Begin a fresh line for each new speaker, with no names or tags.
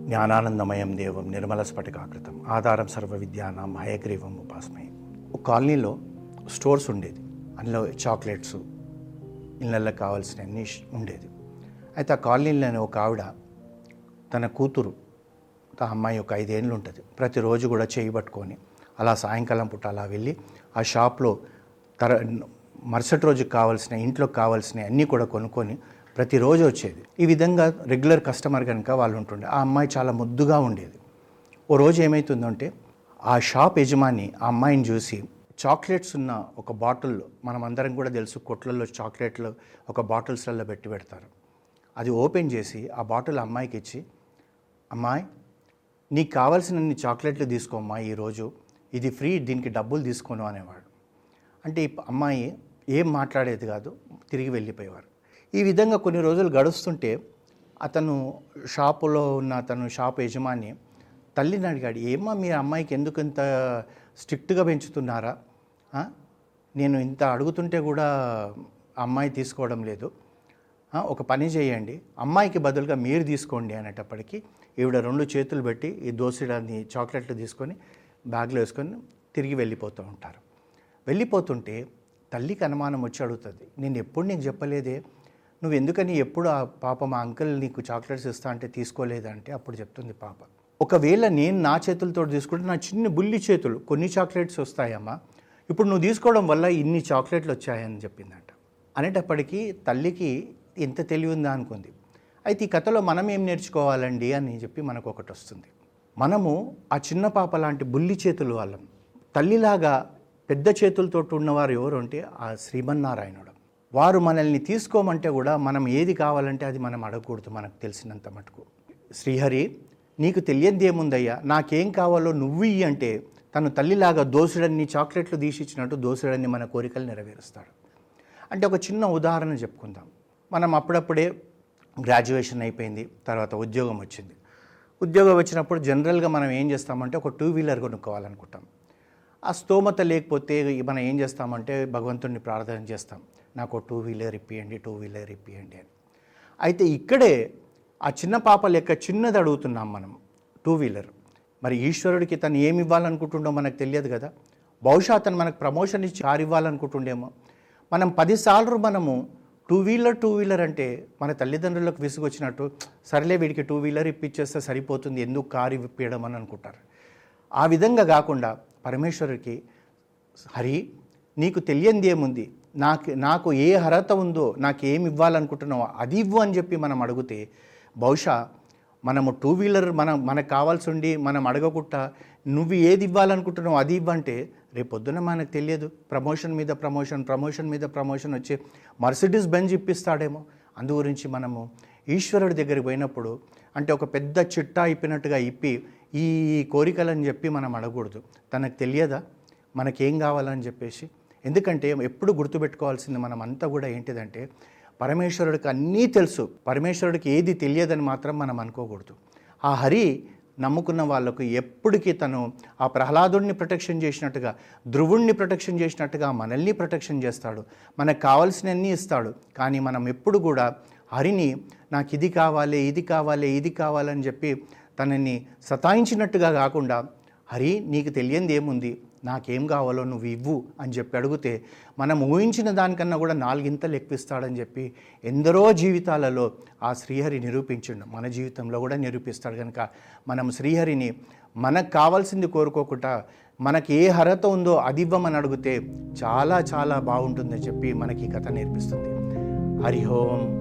జ్ఞానానందమయం దేవం నిర్మల స్ఫటికాకృతం. ఆధారం సర్వ విద్యానం హయగ్రీవం ఉపాసమయం ఒక కాలనీలో స్టోర్స్ ఉండేది. అందులో చాక్లెట్స్ ఇళ్ళల్లో కావాల్సిన అన్నీ ఉండేది. అయితే ఆ కాలనీలోనే ఒక ఆవిడ తన కూతురు ఆ అమ్మాయి ఒక ఐదేళ్ళు ఉంటుంది. ప్రతిరోజు కూడా చేయి పట్టుకొని అలా సాయంకాలం పూట అలా వెళ్ళి ఆ షాప్లో తర మరుసటి రోజుకి కావాల్సిన ఇంట్లోకి కావాల్సిన అన్నీ కూడా కొనుక్కొని ప్రతిరోజు వచ్చేది. ఈ విధంగా రెగ్యులర్ కస్టమర్ కనుక వాళ్ళు ఉంటుండే ఆ అమ్మాయి చాలా ముద్దుగా ఉండేది. ఓ రోజు ఏమవుతుందంటే ఆ షాప్ యజమాని ఆ అమ్మాయిని చూసి చాక్లెట్స్ ఉన్న ఒక బాటిల్ మనం అందరం కూడా తెలుసు కొట్లలో చాక్లెట్లు ఒక బాటిల్స్లలో పెట్టి పెడతారు. అది ఓపెన్ చేసి ఆ బాటిల్ అమ్మాయికి ఇచ్చి అమ్మాయి నీకు కావాల్సినన్ని చాక్లెట్లు తీసుకోమ్మా ఈరోజు ఇది ఫ్రీ దీనికి డబ్బులు తీసుకోను అనేవాడు. అంటే ఈ అమ్మాయి ఏం మాట్లాడేది కాదు తిరిగి వెళ్ళిపోయేవారు. ఈ విధంగా కొన్ని రోజులు గడుస్తుంటే అతను షాపులో ఉన్న అతను షాప్ యజమాని తల్లిని అడిగాడు ఏమ్మా మీ అమ్మాయికి ఎందుకు ఇంత స్ట్రిక్ట్గా పెంచుతున్నారా? నేను ఇంత అడుగుతుంటే కూడా అమ్మాయి తీసుకోవడం లేదు. ఒక పని చేయండి. అమ్మాయికి బదులుగా మీరు తీసుకోండి అనేటప్పటికీ ఈవిడ రెండు చేతులు పెట్టి ఈ దోసిడాన్ని చాక్లెట్లు తీసుకొని బ్యాగ్లో వేసుకొని తిరిగి వెళ్ళిపోతూ ఉంటారు. వెళ్ళిపోతుంటే తల్లికి అనుమానం వచ్చి అడుగుతుంది నేను ఎప్పుడు నీకు చెప్పలేదే? నువ్వు ఎందుకని ఎప్పుడు ఆ పాప మా అంకుల్ నీకు చాక్లెట్స్ ఇస్తా అంటే తీసుకోలేదంటే అప్పుడు చెప్తుంది పాప. ఒకవేళ నేను నా చేతులతో తీసుకుంటే నా చిన్న బుల్లి చేతులు కొన్ని చాక్లెట్స్ వస్తాయమ్మా. ఇప్పుడు నువ్వు తీసుకోవడం వల్ల ఇన్ని చాక్లెట్లు వచ్చాయని చెప్పిందంట. అనేటప్పటికీ తల్లికి ఎంత తెలివి ఉందా అనుకుంది. అయితే ఈ కథలో మనం ఏం నేర్చుకోవాలండి అని చెప్పి మనకు ఒకటి వస్తుంది. మనము ఆ చిన్న పాప లాంటి బుల్లి చేతులు వాళ్ళం. తల్లిలాగా పెద్ద చేతులతో ఉన్నవారు ఎవరు అంటే ఆ శ్రీమన్నారాయణుడు. వారు మనల్ని తీసుకోమంటే కూడా మనం ఏది కావాలంటే అది మనం అడగకూడదు మనకు తెలిసినంత మటుకు. శ్రీహరి నీకు తెలియంది ఏముందయ్యా? నాకేం కావాలో నువ్వు ఇయ్యి అంటే తను తల్లిలాగా దోసుడన్ని చాక్లెట్లు తీసిచ్చినట్టు దోసుడన్ని మన కోరికలు నెరవేరుస్తాడు. అంటే ఒక చిన్న ఉదాహరణ చెప్పుకుందాం. మనం అప్పుడప్పుడే గ్రాడ్యుయేషన్ అయిపోయింది తర్వాత ఉద్యోగం వచ్చింది. ఉద్యోగం వచ్చినప్పుడు జనరల్గా మనం ఏం చేస్తామంటే ఒక టూ వీలర్ కొనుక్కోవాలనుకుంటాం. ఆ స్తోమత లేకపోతే మనం ఏం చేస్తామంటే భగవంతుడిని ప్రార్థన చేస్తాం. నాకు టూ వీలర్ ఇప్పియండి టూ వీలర్ ఇప్పియండి అని. అయితే ఇక్కడే ఆ చిన్న పాప లెక్క చిన్నది అడుగుతున్నాం మనం టూ వీలర్ మరి ఈశ్వరుడికి తను ఏమి ఇవ్వాలనుకుంటుండో మనకు తెలియదు కదా. బహుశా అతను మనకు ప్రమోషన్ ఇచ్చి కారు ఇవ్వాలనుకుంటుండేమో. మనం పదిసార్లు మనము టూ వీలర్ టూ వీలర్ అంటే మన తల్లిదండ్రులకు విసుగొచ్చినట్టు సరేలే వీడికి టూ వీలర్ ఇప్పించేస్తే సరిపోతుంది ఎందుకు కారు ఇప్పించడం అని అనుకుంటారు. ఆ విధంగా కాకుండా పరమేశ్వరుడికి హరి నీకు తెలియంది ఏముంది? నాకు నాకు ఏ అర్హత ఉందో నాకు ఏమి ఇవ్వాలనుకుంటున్నావో అది ఇవ్వు అని చెప్పి మనం అడిగితే బహుశా మనము టూ వీలర్ మనం మనకు కావాల్సి ఉండి మనం అడగకుండా నువ్వు ఏది ఇవ్వాలనుకుంటున్నావు అది ఇవ్వంటే రేపు పొద్దున మనకు తెలియదు. ప్రమోషన్ మీద ప్రమోషన్ ప్రమోషన్ మీద ప్రమోషన్ వచ్చి మర్సిడీస్ బెంజ్ ఇప్పిస్తాడేమో. అందు గురించి మనము ఈశ్వరుడి దగ్గరికి పోయినప్పుడు అంటే ఒక పెద్ద చిట్టా ఇప్పినట్టుగా ఇప్పి ఈ కోరికలని చెప్పి మనం అడగకూడదు. తనకు తెలియదా? మనకేం కావాలని చెప్పేసి ఎందుకంటే ఎప్పుడు గుర్తుపెట్టుకోవాల్సింది మనం అంతా కూడా ఏంటిదంటే పరమేశ్వరుడికి అన్నీ తెలుసు. పరమేశ్వరుడికి ఏది తెలియదని మాత్రం మనం అనుకోకూడదు. ఆ హరి నమ్ముకున్న వాళ్ళకు ఎప్పటికీ తను ఆ ప్రహ్లాదుడిని ప్రొటెక్షన్ చేసినట్టుగా ధ్రువుణ్ణి ప్రొటెక్షన్ చేసినట్టుగా మనల్ని ప్రొటెక్షన్ చేస్తాడు. మనకు కావాల్సినవన్నీ ఇస్తాడు. కానీ మనం ఎప్పుడు కూడా హరిని నాకు ఇది కావాలి ఇది కావాలి ఇది కావాలని చెప్పి తనని సతాయించినట్టుగా కాకుండా హరి నీకు తెలియంది ఏముంది? నాకేం కావాలో నువ్వు ఇవ్వు అని చెప్పి అడిగితే మనం ఊహించిన దానికన్నా కూడా నాలుగింతలు ఎక్కువిస్తాడని చెప్పి ఎందరో జీవితాలలో ఆ శ్రీహరి నిరూపించిండు. మన జీవితంలో కూడా నిరూపిస్తాడు కనుక మనం శ్రీహరిని మనకు కావాల్సింది కోరుకోకుండా మనకి ఏ అర్హత ఉందో అది ఇవ్వమని అడిగితే చాలా చాలా బాగుంటుందని చెప్పి మనకి ఈ కథ నేర్పిస్తుంది. హరి ఓం.